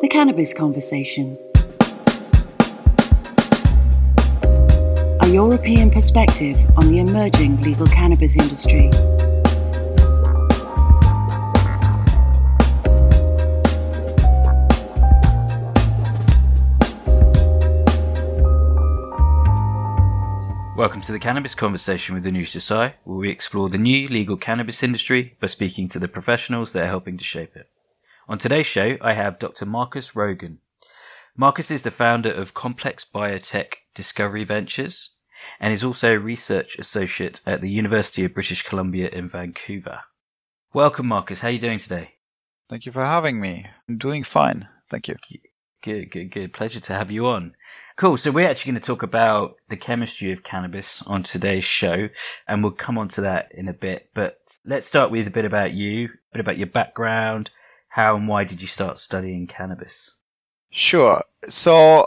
The Cannabis Conversation. A European perspective on the emerging legal cannabis industry. Welcome to the Cannabis Conversation with the Anush Desai, where we explore the new legal cannabis industry by speaking to the professionals that are helping to shape it. On today's show, I have Dr. Markus Roggen. Markus is the founder of Complex Biotech Discovery Ventures and is also a research associate at the University of British Columbia in Vancouver. Welcome, Markus. How are you doing today? Thank you for having me. I'm doing fine. Thank you. Good, good, good. Pleasure to have you on. Cool. So we're actually going to talk about the chemistry of cannabis on today's show, and we'll come on to that in a bit. But let's start with a bit about you, a bit about your background. How and why did you start studying cannabis? Sure. So,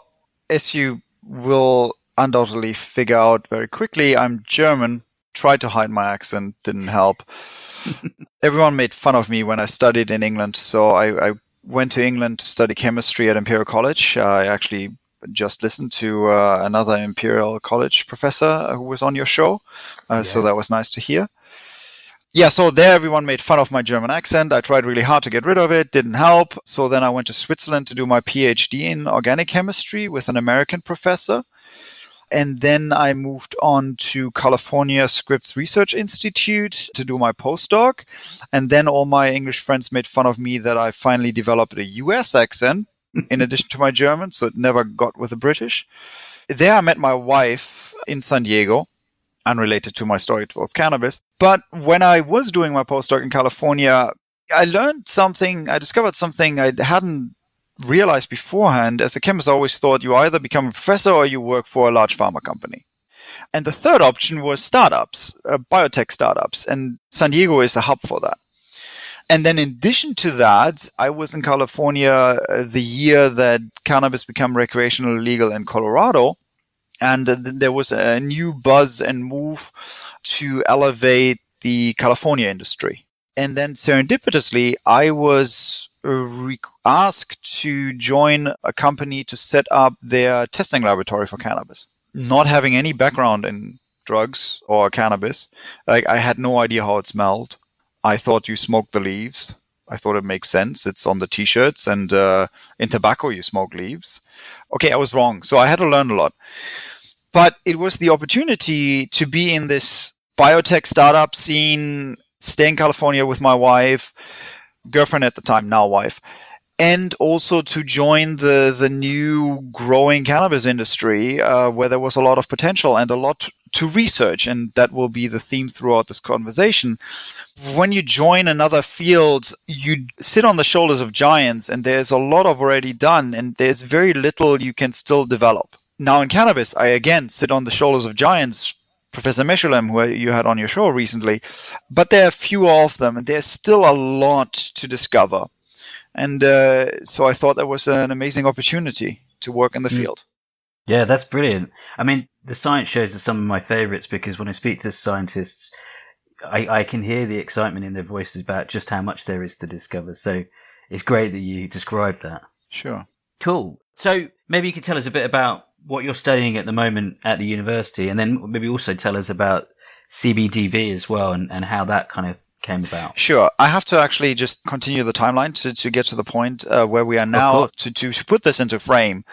as you will undoubtedly figure out very quickly, I'm German. Tried to hide my accent, didn't help. Everyone made fun of me when I studied in England. So I, I went to England to study chemistry at Imperial College. I actually just listened to uh, another Imperial College professor who was on your show. Uh, yeah. So that was nice to hear. Yeah, so there everyone made fun of my German accent. I tried really hard to get rid of it, didn't help. So then I went to Switzerland to do my PhD in organic chemistry with an American professor. And then I moved on to California Scripps Research Institute to do my postdoc. And then all my English friends made fun of me that I finally developed a US accent in addition to my German, so it never got with the British. There I met my wife in San Diego, unrelated to my story of cannabis. But when I was doing my postdoc in California, I learned something, I discovered something I hadn't realized beforehand. As a chemist, I always thought you either become a professor or you work for a large pharma company. And the third option was startups, uh, biotech startups. And San Diego is a hub for that. And then in addition to that, I was in California uh, the year that cannabis became recreational legal in Colorado. And there was a new buzz and move to elevate the California industry. And then serendipitously, I was re- asked to join a company to set up their testing laboratory for cannabis. Not having any background in drugs or cannabis, like I had no idea how it smelled. I thought you smoked the leaves. I thought it makes sense. It's on the t-shirts and uh, in tobacco you smoke leaves. Okay, I was wrong. So I had to learn a lot. But it was the opportunity to be in this biotech startup scene, stay in California with my wife, girlfriend at the time, now wife, and also to join the the new growing cannabis industry uh, where there was a lot of potential and a lot to research and that will be the theme throughout this conversation when you join another field you sit on the shoulders of giants and there's a lot of already done and there's very little you can still develop now in cannabis i again sit on the shoulders of giants Professor Mechoulam, who you had on your show recently, but there are fewer of them, and there's still a lot to discover. And uh, so I thought that was an amazing opportunity to work in the mm. field. Yeah, that's brilliant. I mean, the science shows are some of my favorites because when I speak to scientists, I, I can hear the excitement in their voices about just how much there is to discover. So it's great that you described that. Sure. Cool. So maybe you could tell us a bit about what you're studying at the moment at the university, and then maybe also tell us about CBDV as well and, and how that kind of came about? Sure. I have to actually just continue the timeline to, to get to the point uh, where we are now to, to, to put this into frame.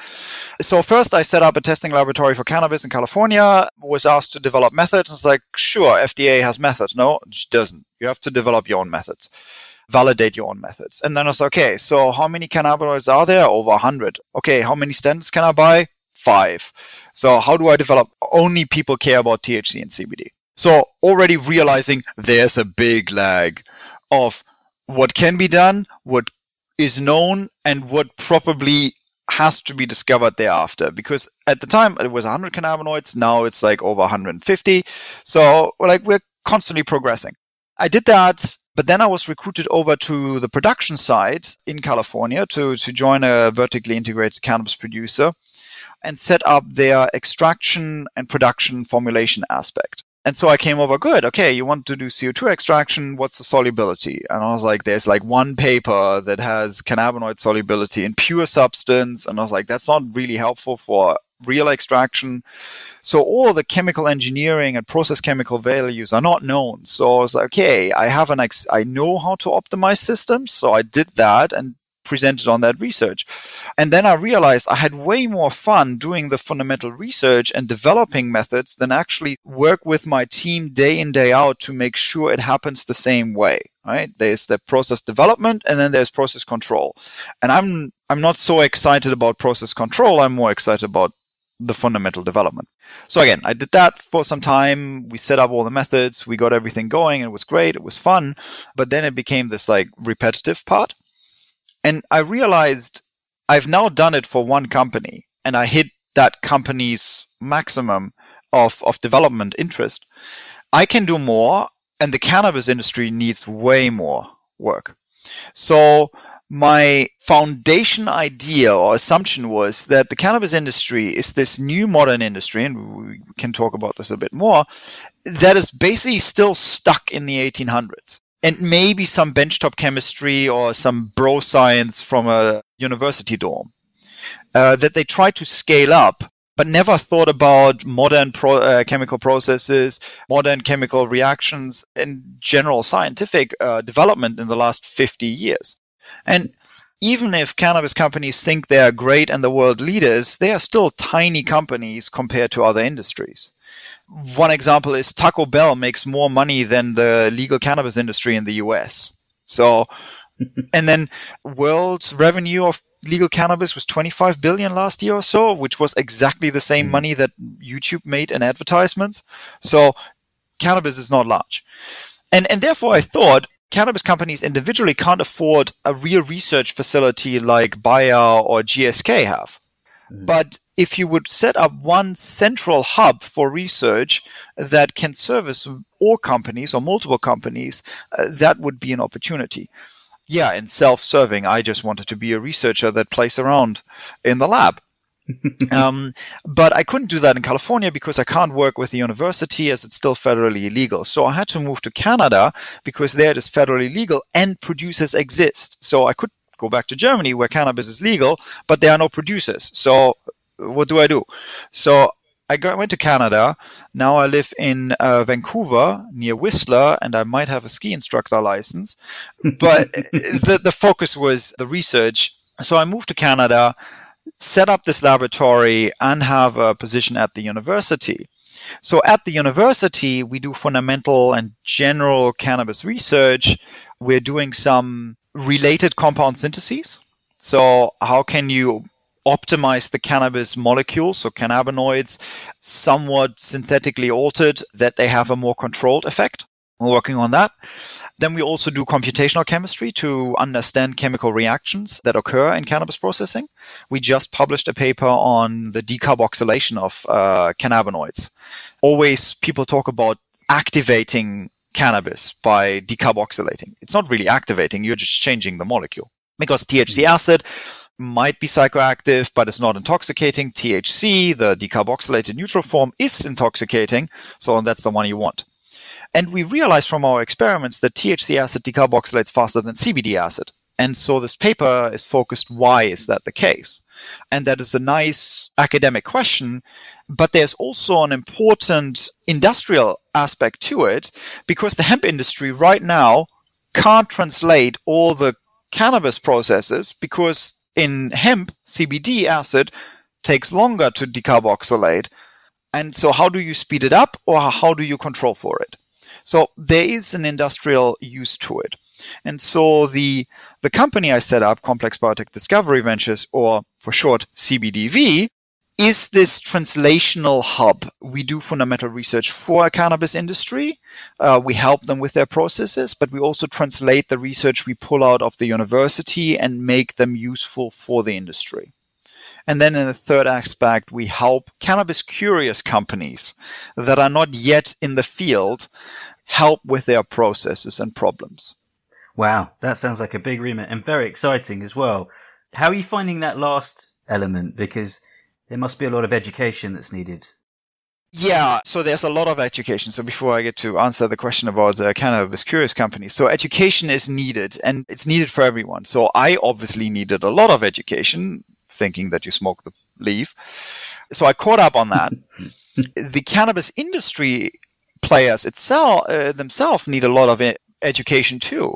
So first I set up a testing laboratory for cannabis in California, was asked to develop methods. It's like, sure, FDA has methods. No, it doesn't. You have to develop your own methods. Validate your own methods. And then I it's okay, so how many cannabinoids are there? Over 100. Okay, how many standards can I buy? Five. So how do I develop? Only people care about THC and CBD. So already realizing there's a big lag of what can be done, what is known, and what probably has to be discovered thereafter. Because at the time it was 100 cannabinoids, now it's like over 150. So like we're constantly progressing. I did that, but then I was recruited over to the production side in California to, to join a vertically integrated cannabis producer and set up their extraction and production formulation aspect And so I came over, good, okay, you want to do CO2 extraction, what's the solubility? And I was like, there's like one paper that has cannabinoid solubility in pure substance. And I was like, that's not really helpful for real extraction. So all the chemical engineering and process chemical values are not known. So I was like, okay, I have an ex- I know how to optimize systems. So I did that and presented on that research. And then I realized I had way more fun doing the fundamental research and developing methods than actually work with my team day in, day out to make sure it happens the same way. Right? There's the process development and then there's process control. And I'm I'm not so excited about process control. I'm more excited about the fundamental development. So again, I did that for some time. We set up all the methods. We got everything going. It was great. It was fun. But then it became this like repetitive part. And I realized I've now done it for one company and I hit that company's maximum of, of development interest. I can do more and the cannabis industry needs way more work. So my foundation idea or assumption was that the cannabis industry is this new modern industry, and we can talk about this a bit more, that is basically still stuck in the 1800s and maybe some benchtop chemistry or some bro science from a university dorm uh, that they try to scale up but never thought about modern pro, uh, chemical processes, modern chemical reactions, and general scientific uh, development in the last 50 years. And even if cannabis companies think they are great and the world leaders, they are still tiny companies compared to other industries one example is Taco Bell makes more money than the legal cannabis industry in the US. So, and then world revenue of legal cannabis was 25 billion last year or so, which was exactly the same mm. money that YouTube made in advertisements. So, cannabis is not large. And, and therefore I thought cannabis companies individually can't afford a real research facility like Bayer or GSK have. Mm. But if you would set up one central hub for research that can service all companies or multiple companies, uh, that would be an opportunity. Yeah, in self serving, I just wanted to be a researcher that plays around in the lab. um, but I couldn't do that in California because I can't work with the university as it's still federally illegal. So I had to move to Canada because there it is federally legal and producers exist. So I could go back to Germany where cannabis is legal, but there are no producers. So what do I do? So I went to Canada. Now I live in uh, Vancouver near Whistler, and I might have a ski instructor license. But the the focus was the research. So I moved to Canada, set up this laboratory, and have a position at the university. So at the university, we do fundamental and general cannabis research. We're doing some related compound syntheses. So how can you optimize the cannabis molecules, so cannabinoids, somewhat synthetically altered, that they have a more controlled effect. We're working on that. Then we also do computational chemistry to understand chemical reactions that occur in cannabis processing. We just published a paper on the decarboxylation of uh, cannabinoids. Always people talk about activating cannabis by decarboxylating. It's not really activating, you're just changing the molecule. Because THC hmm. acid might be psychoactive, but it's not intoxicating. THC, the decarboxylated neutral form, is intoxicating. So that's the one you want. And we realized from our experiments that THC acid decarboxylates faster than CBD acid. And so this paper is focused why is that the case? And that is a nice academic question, but there's also an important industrial aspect to it because the hemp industry right now can't translate all the cannabis processes because in hemp, CBD acid takes longer to decarboxylate. And so, how do you speed it up or how do you control for it? So, there is an industrial use to it. And so, the, the company I set up, Complex Biotech Discovery Ventures, or for short, CBDV, is this translational hub. We do fundamental research for a cannabis industry. Uh, we help them with their processes, but we also translate the research we pull out of the university and make them useful for the industry. And then in the third aspect, we help cannabis curious companies that are not yet in the field help with their processes and problems. Wow, that sounds like a big remit and very exciting as well. How are you finding that last element? Because there must be a lot of education that's needed. Yeah, so there's a lot of education. So before I get to answer the question about the cannabis curious companies, so education is needed and it's needed for everyone. So I obviously needed a lot of education, thinking that you smoke the leaf. So I caught up on that. the cannabis industry players itself uh, themselves need a lot of education too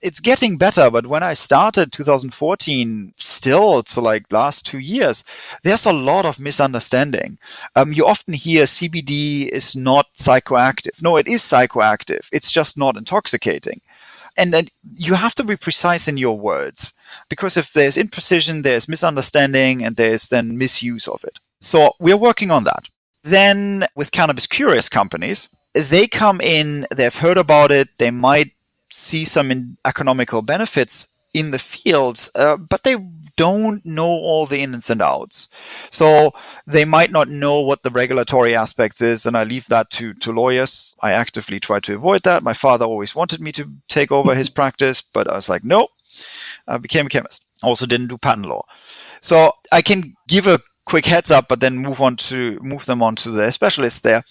it's getting better, but when I started 2014, still to like last two years, there's a lot of misunderstanding. Um, you often hear CBD is not psychoactive. No, it is psychoactive. It's just not intoxicating. And then you have to be precise in your words because if there's imprecision, there's misunderstanding and there's then misuse of it. So we're working on that. Then with cannabis curious companies, they come in, they've heard about it, they might see some economical benefits in the fields, uh, but they don't know all the ins and outs. So they might not know what the regulatory aspects is, and I leave that to, to lawyers. I actively try to avoid that. My father always wanted me to take over his practice, but I was like, no. I became a chemist. Also didn't do patent law. So I can give a quick heads up, but then move on to move them on to the specialist there.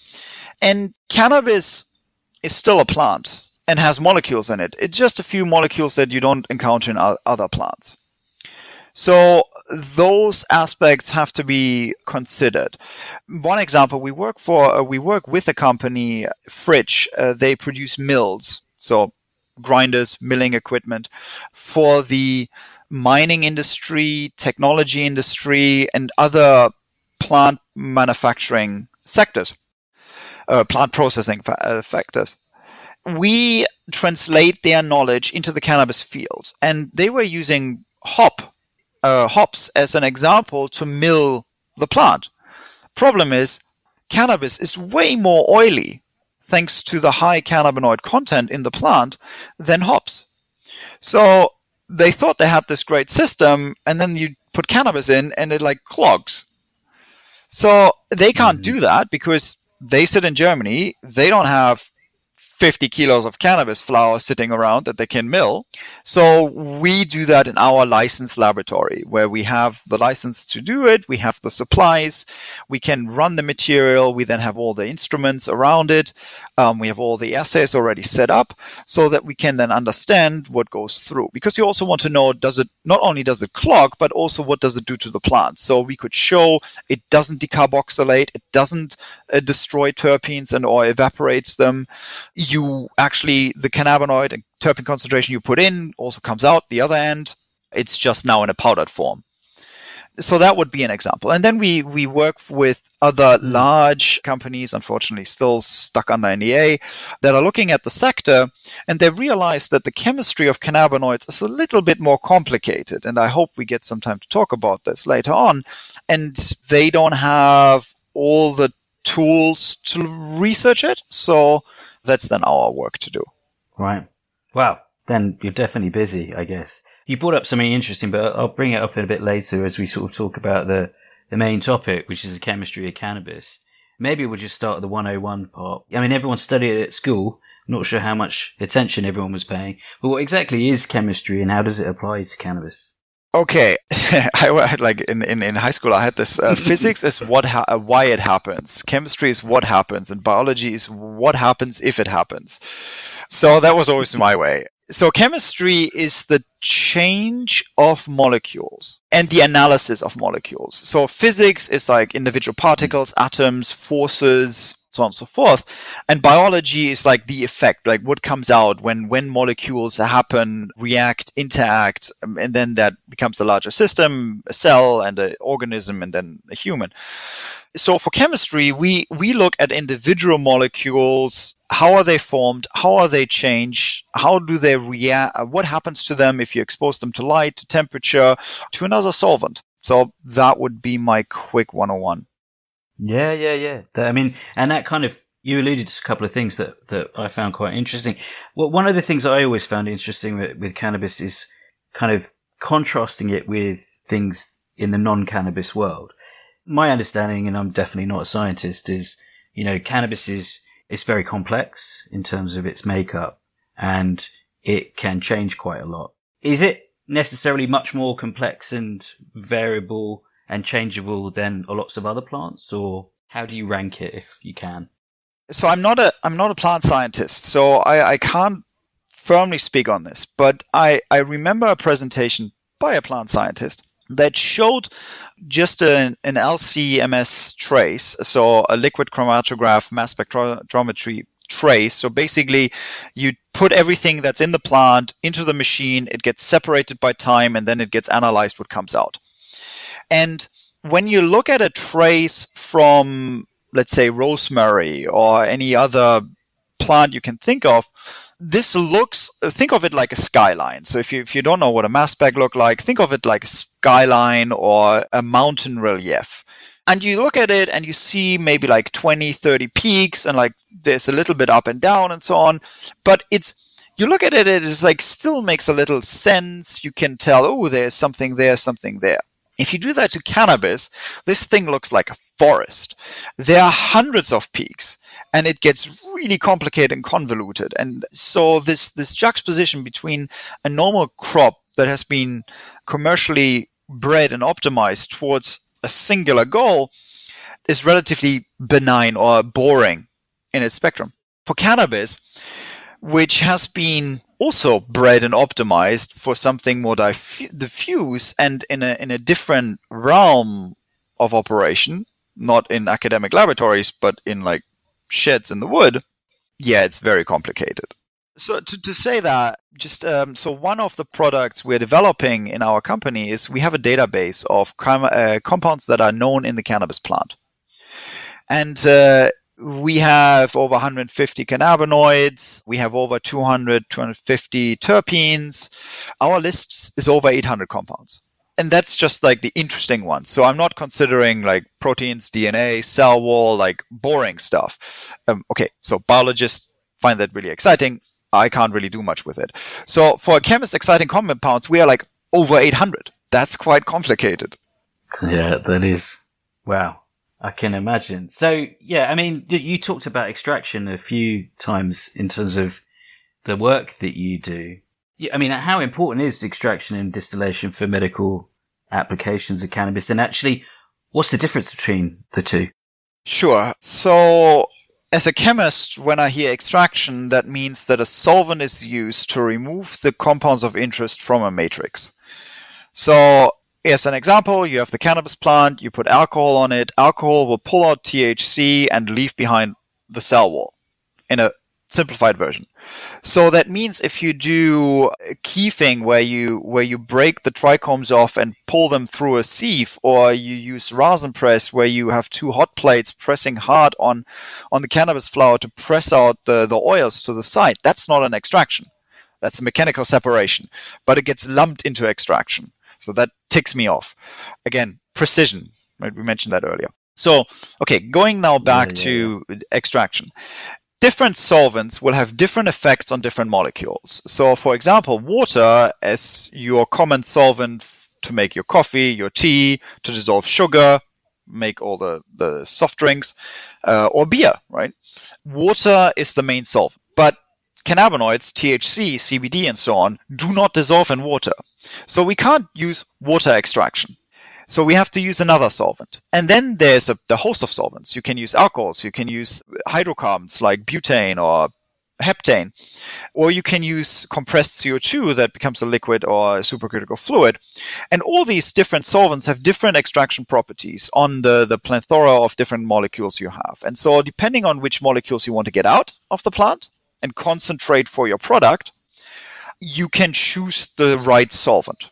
And cannabis is still a plant and has molecules in it. It's just a few molecules that you don't encounter in other plants. So those aspects have to be considered. One example, we work for uh, we work with a company, Fritsch. Uh, they produce mills, so grinders, milling equipment for the mining industry, technology industry, and other plant manufacturing sectors, uh, plant processing fa- uh, factors we translate their knowledge into the cannabis field. And they were using hop, uh, hops as an example to mill the plant. Problem is, cannabis is way more oily thanks to the high cannabinoid content in the plant than hops. So they thought they had this great system, and then you put cannabis in and it like clogs. So they can't mm-hmm. do that because they sit in Germany. They don't have 50 kilos of cannabis flower sitting around that they can mill. So we do that in our licensed laboratory where we have the license to do it. We have the supplies. We can run the material. We then have all the instruments around it. Um, we have all the assays already set up so that we can then understand what goes through. Because you also want to know does it not only does it clog but also what does it do to the plant so we could show it doesn't decarboxylate it doesn't uh, destroy terpenes and or evaporates them. You actually the cannabinoid and terpene concentration you put in also comes out the other end. It's just now in a powdered form so that would be an example. And then we, we work with other large companies, unfortunately still stuck under NDA, that are looking at the sector and they realize that the chemistry of cannabinoids is a little bit more complicated. And I hope we get some time to talk about this later on. And they don't have all the tools to research it. So that's then our work to do. Right. Wow. Then you're definitely busy, I guess. You brought up something interesting, but I'll bring it up in a bit later as we sort of talk about the, the main topic, which is the chemistry of cannabis. Maybe we'll just start at the 101 part. I mean, everyone studied it at school. Not sure how much attention everyone was paying. But what exactly is chemistry and how does it apply to cannabis? Okay, I like in, in, in high school. I had this uh, physics is what ha- uh, why it happens, chemistry is what happens, and biology is what happens if it happens. So that was always my way so chemistry is the change of molecules and the analysis of molecules. So physics is like individual particles, atoms, forces, so on and so forth. And biology is like the effect, like what comes out when, when molecules happen, react, interact, um, and then that becomes a larger system, a cell and an organism and then a human so for chemistry, we, we look at individual molecules. How are they formed? How are they changed? How do they react? What happens to them if you expose them to light, to temperature, to another solvent? So that would be my quick 101. Yeah, yeah, yeah. I mean, and that kind of, you alluded to a couple of things that, that I found quite interesting. Well, one of the things I always found interesting with, with cannabis is kind of contrasting it with things in the non-cannabis world my understanding, and I'm definitely not a scientist, is you know cannabis is is very complex in terms of its makeup, and it can change quite a lot. Is it necessarily much more complex and variable and changeable than lots of other plants, or How do you rank it if you can? So I'm not a I'm not a plant scientist, so I, I can't firmly speak on this, but I, I remember a presentation by a plant scientist that showed just an, an LCMS trace, so a liquid chromatograph mass spectrometry trace. So basically, you put everything that's in the plant into the machine, it gets separated by time, and then it gets analyzed what comes out. And when you look at a trace from, let's say, rosemary or any other plant you can think of, this looks think of it like a skyline. So if you if you don't know what a mass spec look like think of it like a skyline or a mountain relief. And you look at it and you see maybe like 20 30 peaks and like there's a little bit up and down and so on. But it's you look at it it is like still makes a little sense. You can tell oh there's something there something there if you do that to cannabis, this thing looks like a forest. There are hundreds of peaks and it gets really complicated and convoluted. And so this, this juxtaposition between a normal crop that has been commercially bred and optimized towards a singular goal is relatively benign or boring in its spectrum. For cannabis, which has been also bred and optimized for something more diffuse and in a, in a different realm of operation, not in academic laboratories, but in like sheds in the wood, yeah, it's very complicated. So to, to say that, just um, so one of the products we're developing in our company is we have a database of com- uh, compounds that are known in the cannabis plant. And uh, we have over 150 cannabinoids. We have over 200, 250 terpenes. Our list is over 800 compounds. And that's just like the interesting ones. So I'm not considering like proteins, DNA, cell wall, like boring stuff. Um, okay, so biologists find that really exciting. I can't really do much with it. So for a chemist, exciting compounds, we are like over 800. That's quite complicated. Yeah, that is. Wow. I can imagine. So, yeah, I mean, you talked about extraction a few times in terms of the work that you do. I mean, how important is extraction and distillation for medical applications of cannabis? And actually, what's the difference between the two? Sure. So, as a chemist, when I hear extraction, that means that a solvent is used to remove the compounds of interest from a matrix. So, as an example, you have the cannabis plant, you put alcohol on it, alcohol will pull out THC and leave behind the cell wall in a simplified version. So that means if you do keefing where you where you break the trichomes off and pull them through a sieve, or you use rosin press where you have two hot plates pressing hard on on the cannabis flower to press out the, the oils to the side, that's not an extraction. That's a mechanical separation, but it gets lumped into extraction. So that ticks me off. Again, precision. Right? We mentioned that earlier. So, okay, going now back yeah, yeah, to yeah. extraction. Different solvents will have different effects on different molecules. So, for example, water as your common solvent to make your coffee, your tea, to dissolve sugar, make all the, the soft drinks, uh, or beer, right? Water is the main solvent. But cannabinoids, THC, CBD, and so on, do not dissolve in water. So we can't use water extraction. So we have to use another solvent. And then there's a, the host of solvents. You can use alcohols, you can use hydrocarbons like butane or heptane, or you can use compressed CO2 that becomes a liquid or a supercritical fluid. And all these different solvents have different extraction properties on the, the plethora of different molecules you have. And so depending on which molecules you want to get out of the plant and concentrate for your product, you can choose the right solvent.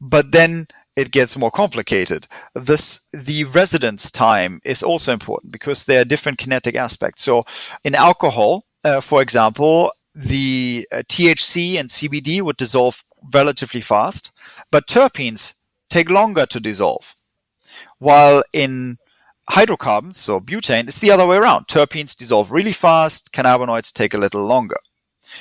But then it gets more complicated. This the residence time is also important because there are different kinetic aspects. So in alcohol, uh, for example, the uh, THC and CBD would dissolve relatively fast, but terpenes take longer to dissolve. While in hydrocarbons, so butane, it's the other way around. Terpenes dissolve really fast, cannabinoids take a little longer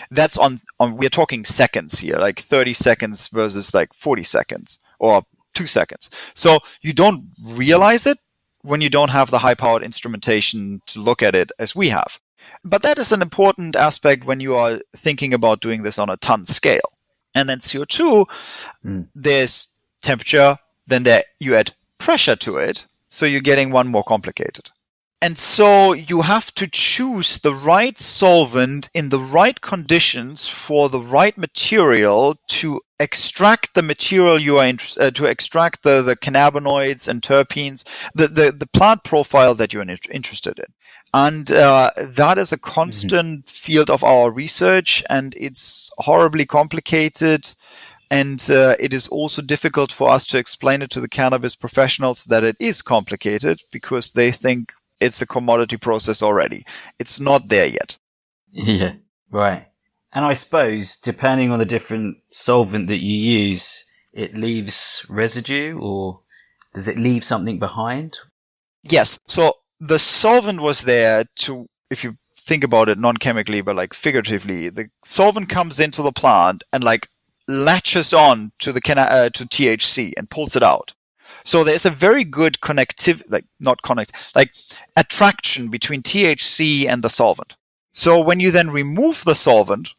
that's on on we're talking seconds here like 30 seconds versus like 40 seconds or 2 seconds so you don't realize it when you don't have the high powered instrumentation to look at it as we have but that is an important aspect when you are thinking about doing this on a ton scale and then CO2 mm. there's temperature then there you add pressure to it so you're getting one more complicated And so you have to choose the right solvent in the right conditions for the right material to extract the material you are interested uh, to extract the, the cannabinoids and terpenes, the, the, the plant profile that you're interested in. And uh, that is a mm-hmm. constant mm-hmm. field of our research, and it's horribly complicated. And uh, it is also difficult for us to explain it to the cannabis professionals that it is complicated because they think it's a commodity process already. It's not there yet. Yeah, right. And I suppose depending on the different solvent that you use, it leaves residue or does it leave something behind? Yes. So the solvent was there to, if you think about it non-chemically, but like figuratively, the solvent comes into the plant and like latches on to the uh, to THC and pulls it out. So there's a very good connective, like not connect, like attraction between THC and the solvent. So when you then remove the solvent,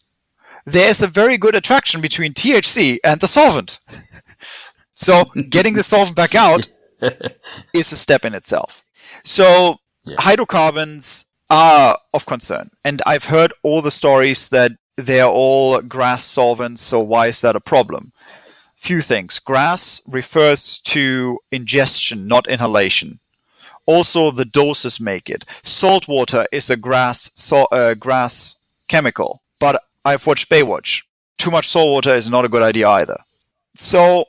there's a very good attraction between THC and the solvent. so getting the solvent back out is a step in itself. So yeah. hydrocarbons are of concern. And I've heard all the stories that they're all GRAS solvents, so why is that a problem? few things. GRAS refers to ingestion, not inhalation. Also, the doses make it. Salt water is a GRAS so, uh, GRAS chemical, but I've watched Baywatch. Too much salt water is not a good idea either. So,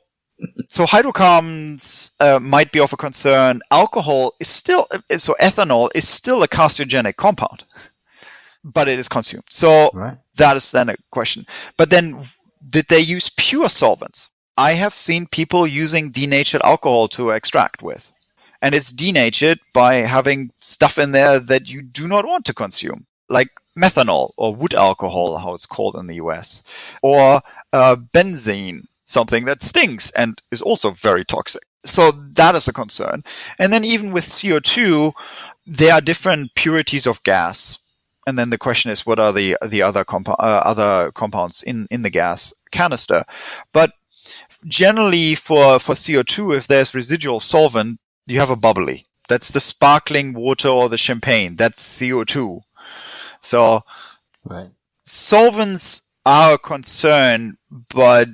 so hydrocarbons uh, might be of a concern. Alcohol is still uh, so ethanol is still a carcinogenic compound, but it is consumed. So right. that is then a question. But then, did they use pure solvents? I have seen people using denatured alcohol to extract with. And it's denatured by having stuff in there that you do not want to consume, like methanol or wood alcohol, how it's called in the US, or uh, benzene, something that stinks and is also very toxic. So that is a concern. And then even with CO2, there are different purities of gas. And then the question is, what are the the other compo- uh, other compounds in in the gas canister? But generally for, for CO2, if there's residual solvent, you have a bubbly. That's the sparkling water or the champagne. That's CO2. So right. solvents are a concern, but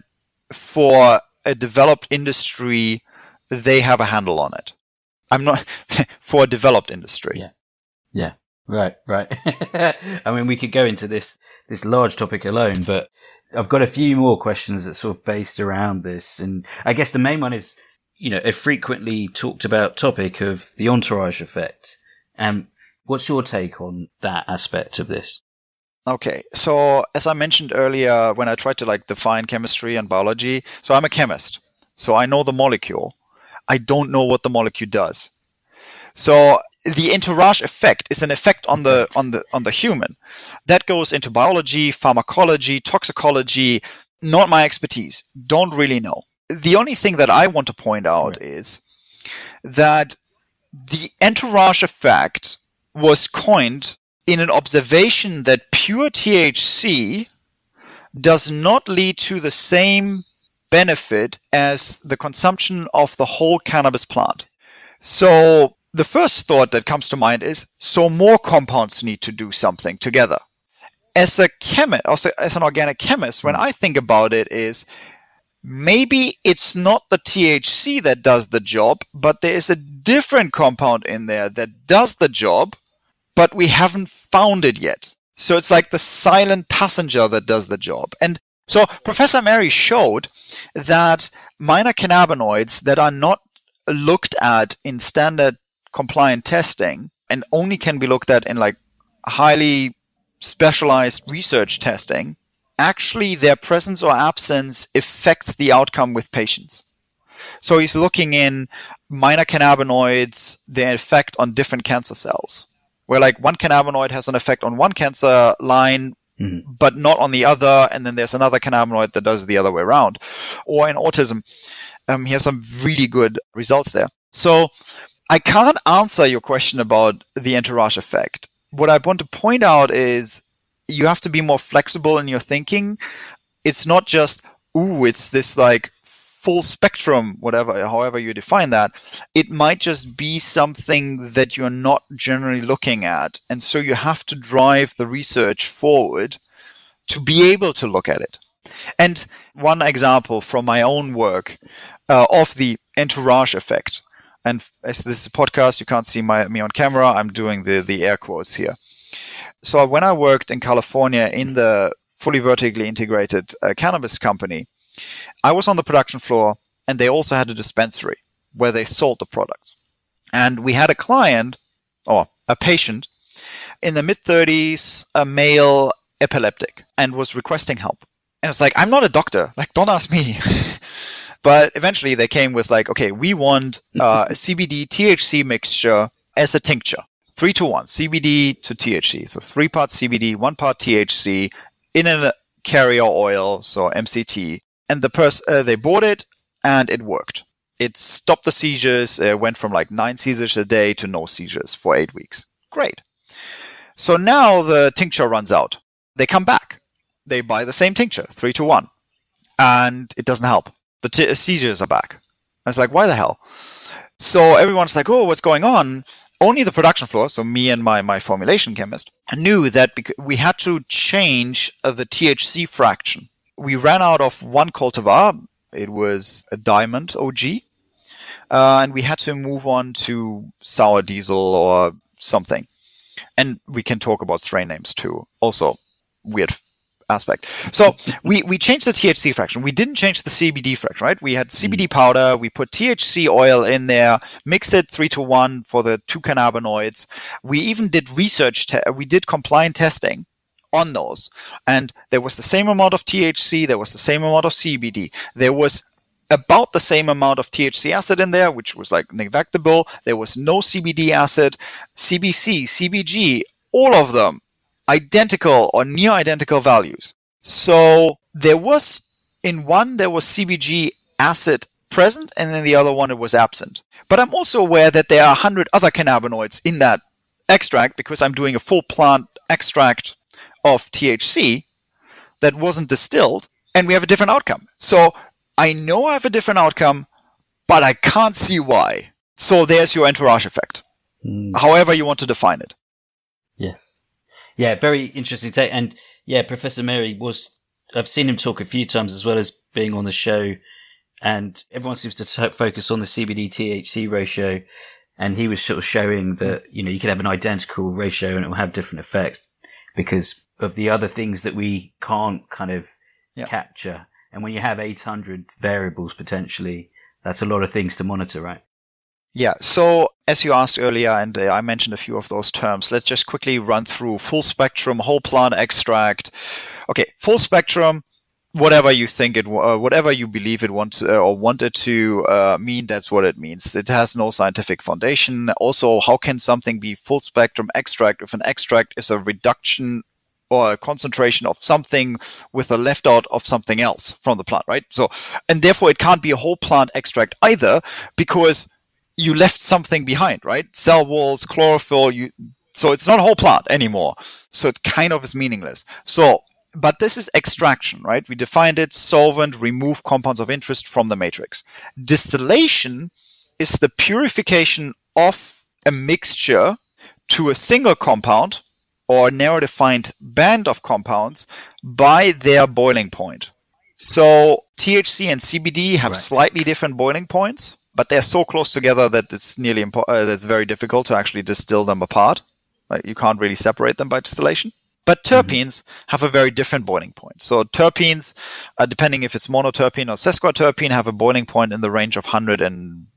for a developed industry, they have a handle on it. I'm not for a developed industry. Yeah. Yeah. Right, right. I mean, we could go into this this large topic alone, but I've got a few more questions that sort of based around this, and I guess the main one is, you know, a frequently talked about topic of the entourage effect. And what's your take on that aspect of this? Okay, so as I mentioned earlier, when I tried to like define chemistry and biology, so I'm a chemist, so I know the molecule. I don't know what the molecule does. So the entourage effect is an effect on the on the on the human. That goes into biology pharmacology toxicology not my expertise. Don't really know. The only thing that i want to point out right. is that the entourage effect was coined in an observation that pure thc does not lead to the same benefit as the consumption of the whole cannabis plant. So the first thought that comes to mind is so more compounds need to do something together. As a chemist, also as an organic chemist, when hmm. I think about it, is maybe it's not the THC that does the job, but there is a different compound in there that does the job, but we haven't found it yet. So it's like the silent passenger that does the job. And so Professor Meiri showed that minor cannabinoids that are not looked at in standard compliant testing and only can be looked at in like highly specialized research testing, actually their presence or absence affects the outcome with patients. So he's looking in minor cannabinoids, their effect on different cancer cells. Where like one cannabinoid has an effect on one cancer line, mm-hmm. but not on the other, and then there's another cannabinoid that does the other way around. Or in autism, um, he has some really good results there. So I can't answer your question about the entourage effect. What I want to point out is you have to be more flexible in your thinking. It's not just, ooh, it's this like full spectrum, whatever, however you define that, it might just be something that you're not generally looking at. And so you have to drive the research forward to be able to look at it. And one example from my own work uh, of the entourage effect. And as this is a podcast, you can't see my, me on camera. I'm doing the, the air quotes here. So when I worked in California in the fully vertically integrated uh, cannabis company, I was on the production floor and they also had a dispensary where they sold the products. And we had a client or a patient in the mid 30s, a male epileptic, and was requesting help. And it's like, I'm not a doctor. Like, don't ask me. but eventually they came with like, okay, we want uh, a CBD THC mixture as a tincture. Three to one, CBD to THC. So three parts CBD, one part THC in a carrier oil, so MCT. And the person, uh, they bought it and it worked. It stopped the seizures. It went from like nine seizures a day to no seizures for eight weeks. Great. So now the tincture runs out. They come back they buy the same tincture, three to one, and it doesn't help. The t- seizures are back. I was like, why the hell? So everyone's like, oh, what's going on? Only the production floor, so me and my, my formulation chemist, knew that bec- we had to change uh, the THC fraction. We ran out of one cultivar. It was a diamond OG. Uh, and we had to move on to sour diesel or something. And we can talk about strain names too. Also, weird aspect. So we, we changed the THC fraction. We didn't change the CBD fraction, right? We had CBD mm. powder. We put THC oil in there, mixed it three to one for the two cannabinoids. We even did research. Te- we did compliant testing on those. And there was the same amount of THC. There was the same amount of CBD. There was about the same amount of THC acid in there, which was like neglectable. There was no CBD acid, CBC, CBG, all of them identical or near identical values. So there was in one there was CBG acid present and in the other one it was absent. But I'm also aware that there are 100 other cannabinoids in that extract because I'm doing a full plant extract of THC that wasn't distilled and we have a different outcome. So I know I have a different outcome, but I can't see why. So there's your entourage effect. Mm. However you want to define it. Yes. Yeah, very interesting take. And yeah, Professor Meiri was. I've seen him talk a few times as well as being on the show, and everyone seems to t- focus on the CBD THC ratio. And he was sort of showing that you know you could have an identical ratio and it will have different effects because of the other things that we can't kind of yeah. capture. And when you have 800 variables potentially, that's a lot of things to monitor, right? Yeah. So as you asked earlier, and uh, I mentioned a few of those terms, let's just quickly run through full spectrum, whole plant extract. Okay, full spectrum. Whatever you think it, uh, whatever you believe it want to, uh, or wanted to uh, mean, that's what it means. It has no scientific foundation. Also, how can something be full spectrum extract if an extract is a reduction or a concentration of something with a left out of something else from the plant, right? So, and therefore it can't be a whole plant extract either because you left something behind, right? Cell walls, chlorophyll, you, so it's not a whole plant anymore. So it kind of is meaningless. So, but this is extraction, right? We defined it solvent, remove compounds of interest from the matrix. Distillation is the purification of a mixture to a single compound or narrow defined band of compounds by their boiling point. So THC and CBD have right. slightly different boiling points but they're so close together that it's nearly impo- uh, that's very difficult to actually distill them apart. Like you can't really separate them by distillation. But mm-hmm. terpenes mm-hmm. have a very different boiling point. So terpenes, uh, depending if it's monoterpene or sesquiterpene, have a boiling point in the range of 100 and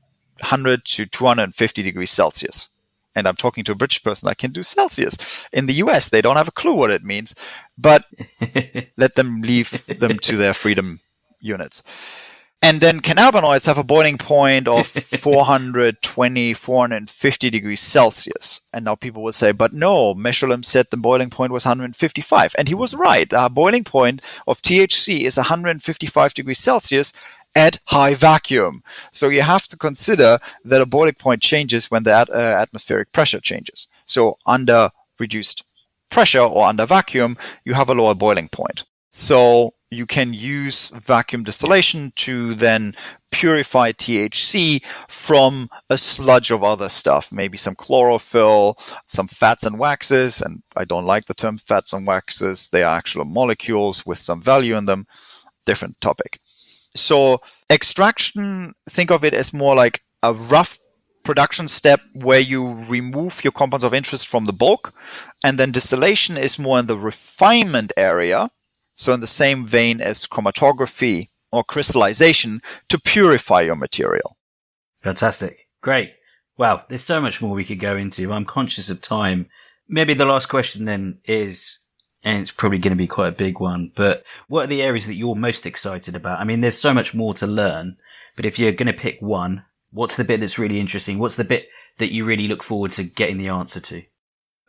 100 to 250 degrees Celsius. And I'm talking to a British person I can do Celsius. In the US, they don't have a clue what it means, but let them leave them to their freedom units. And then cannabinoids have a boiling point of 420, 450 degrees Celsius. And now people will say, but no, Mechoulam said the boiling point was 155. And he was right. The boiling point of THC is 155 degrees Celsius at high vacuum. So you have to consider that a boiling point changes when the at, uh, atmospheric pressure changes. So under reduced pressure or under vacuum, you have a lower boiling point. So you can use vacuum distillation to then purify THC from a sludge of other stuff, maybe some chlorophyll, some fats and waxes. And I don't like the term fats and waxes. They are actual molecules with some value in them. Different topic. So extraction, think of it as more like a rough production step where you remove your compounds of interest from the bulk. And then distillation is more in the refinement area. So in the same vein as chromatography or crystallization to purify your material. Fantastic. Great. Wow. There's so much more we could go into. I'm conscious of time. Maybe the last question then is, and it's probably going to be quite a big one, but what are the areas that you're most excited about? I mean, there's so much more to learn, but if you're going to pick one, What's the bit that's really interesting? What's the bit that you really look forward to getting the answer to?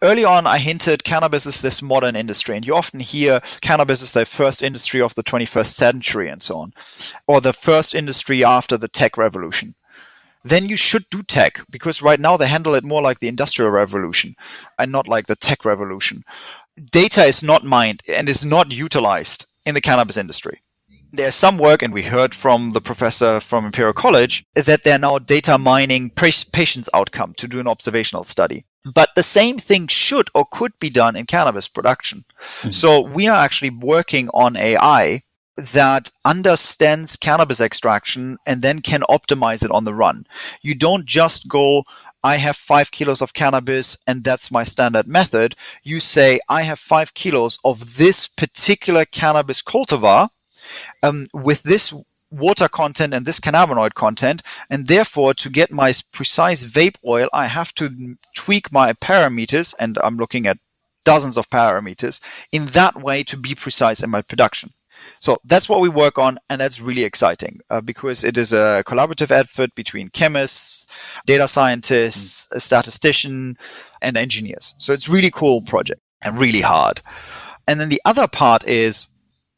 Early on, I hinted cannabis is this modern industry, and you often hear cannabis is the first industry of the 21st century and so on, or the first industry after the tech revolution. Then you should do tech because right now they handle it more like the industrial revolution and not like the tech revolution. Data is not mined and is not utilized in the cannabis industry there's some work, and we heard from the professor from Imperial College, that they're now data mining patients' outcome to do an observational study. But the same thing should or could be done in cannabis production. Mm-hmm. So we are actually working on AI that understands cannabis extraction and then can optimize it on the run. You don't just go, I have five kilos of cannabis and that's my standard method. You say, I have five kilos of this particular cannabis cultivar um, with this water content and this cannabinoid content. And therefore, to get my precise vape oil, I have to tweak my parameters, and I'm looking at dozens of parameters in that way to be precise in my production. So that's what we work on, and that's really exciting uh, because it is a collaborative effort between chemists, data scientists, mm. a statistician, and engineers. So it's really cool project and really hard. And then the other part is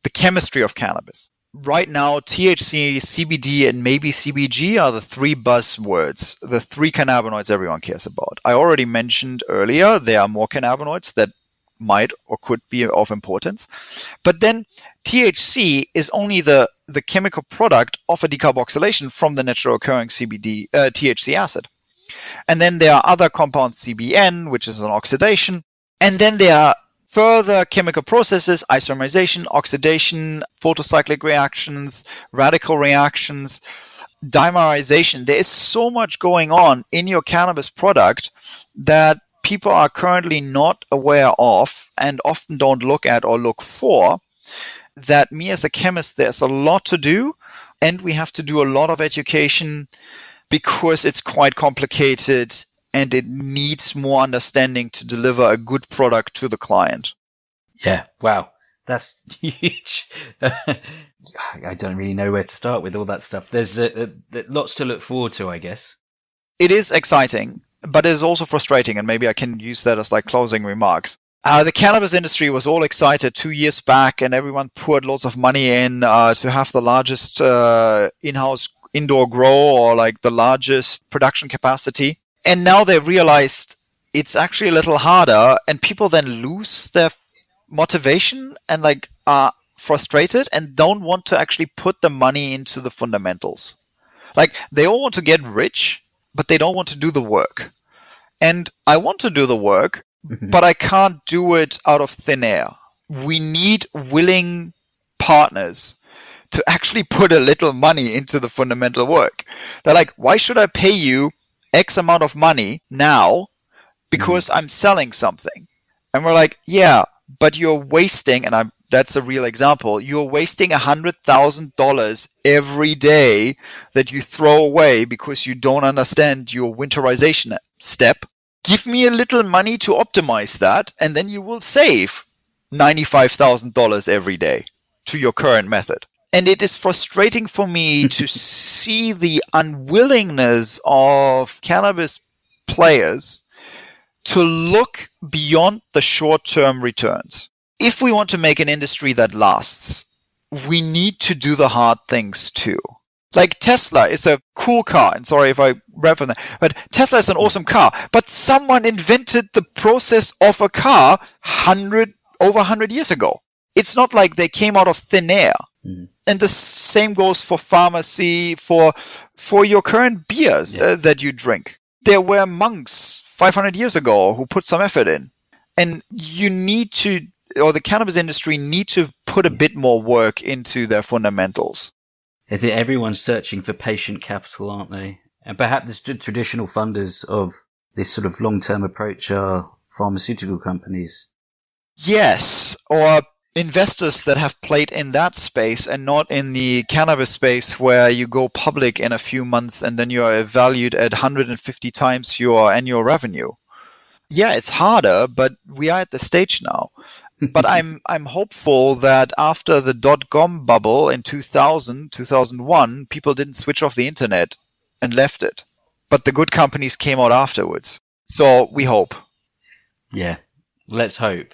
the chemistry of cannabis. Right now, THC, CBD, and maybe CBG are the three buzzwords, the three cannabinoids everyone cares about. I already mentioned earlier there are more cannabinoids that might or could be of importance. But then THC is only the, the chemical product of a decarboxylation from the natural occurring CBD uh, THC acid. And then there are other compounds, CBN, which is an oxidation. And then there are further chemical processes, isomerization, oxidation, photocyclic reactions, radical reactions, dimerization. There is so much going on in your cannabis product that people are currently not aware of and often don't look at or look for. That me as a chemist, there's a lot to do, and we have to do a lot of education because it's quite complicated and it needs more understanding to deliver a good product to the client. Yeah, wow. That's huge. I don't really know where to start with all that stuff. There's uh, uh, lots to look forward to, I guess. It is exciting, but it is also frustrating, and maybe I can use that as like closing remarks. Uh, the cannabis industry was all excited two years back, and everyone poured lots of money in uh, to have the largest uh, in-house indoor grow or like the largest production capacity and now they realized it's actually a little harder and people then lose their motivation and like are frustrated and don't want to actually put the money into the fundamentals. Like they all want to get rich but they don't want to do the work. And i want to do the work mm-hmm. but i can't do it out of thin air. We need willing partners to actually put a little money into the fundamental work. They're like why should i pay you X amount of money now because mm. I'm selling something. And we're like, yeah, but you're wasting, and I'm that's a real example. You're wasting a hundred thousand dollars every day that you throw away because you don't understand your winterization step. Give me a little money to optimize that, and then you will save ninety-five thousand dollars every day to your current method and it is frustrating for me to see the unwillingness of cannabis players to look beyond the short term returns. If we want to make an industry that lasts, we need to do the hard things too. Like Tesla is a cool car, and sorry if I reference that, but Tesla is an awesome car. But someone invented the process of a car hundred over hundred years ago it's not like they came out of thin air. Mm. And the same goes for pharmacy, for for your current beers Yeah. uh, that you drink. There were monks 500 years ago who put some effort in, and you need to, or the cannabis industry need to put a bit more work into their fundamentals. Everyone's searching for patient capital, aren't they? And perhaps the traditional funders of this sort of long-term approach are pharmaceutical companies. Yes, or investors that have played in that space and not in the cannabis space where you go public in a few months and then you are valued at 150 times your annual revenue. Yeah, it's harder, but we are at the stage now. but I'm I'm hopeful that after the dot com bubble in 2000, 2001, people didn't switch off the internet and left it. But the good companies came out afterwards. So we hope. Yeah, let's hope.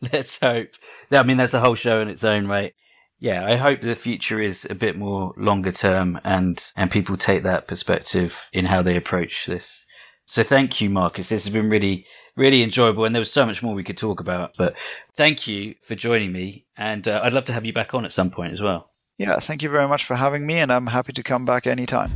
Let's hope. I mean, that's a whole show in its own right. Yeah, I hope the future is a bit more longer term and, and people take that perspective in how they approach this. So thank you, Markus. This has been really, really enjoyable and there was so much more we could talk about, but thank you for joining me and uh, I'd love to have you back on at some point as well. Yeah, thank you very much for having me and I'm happy to come back anytime.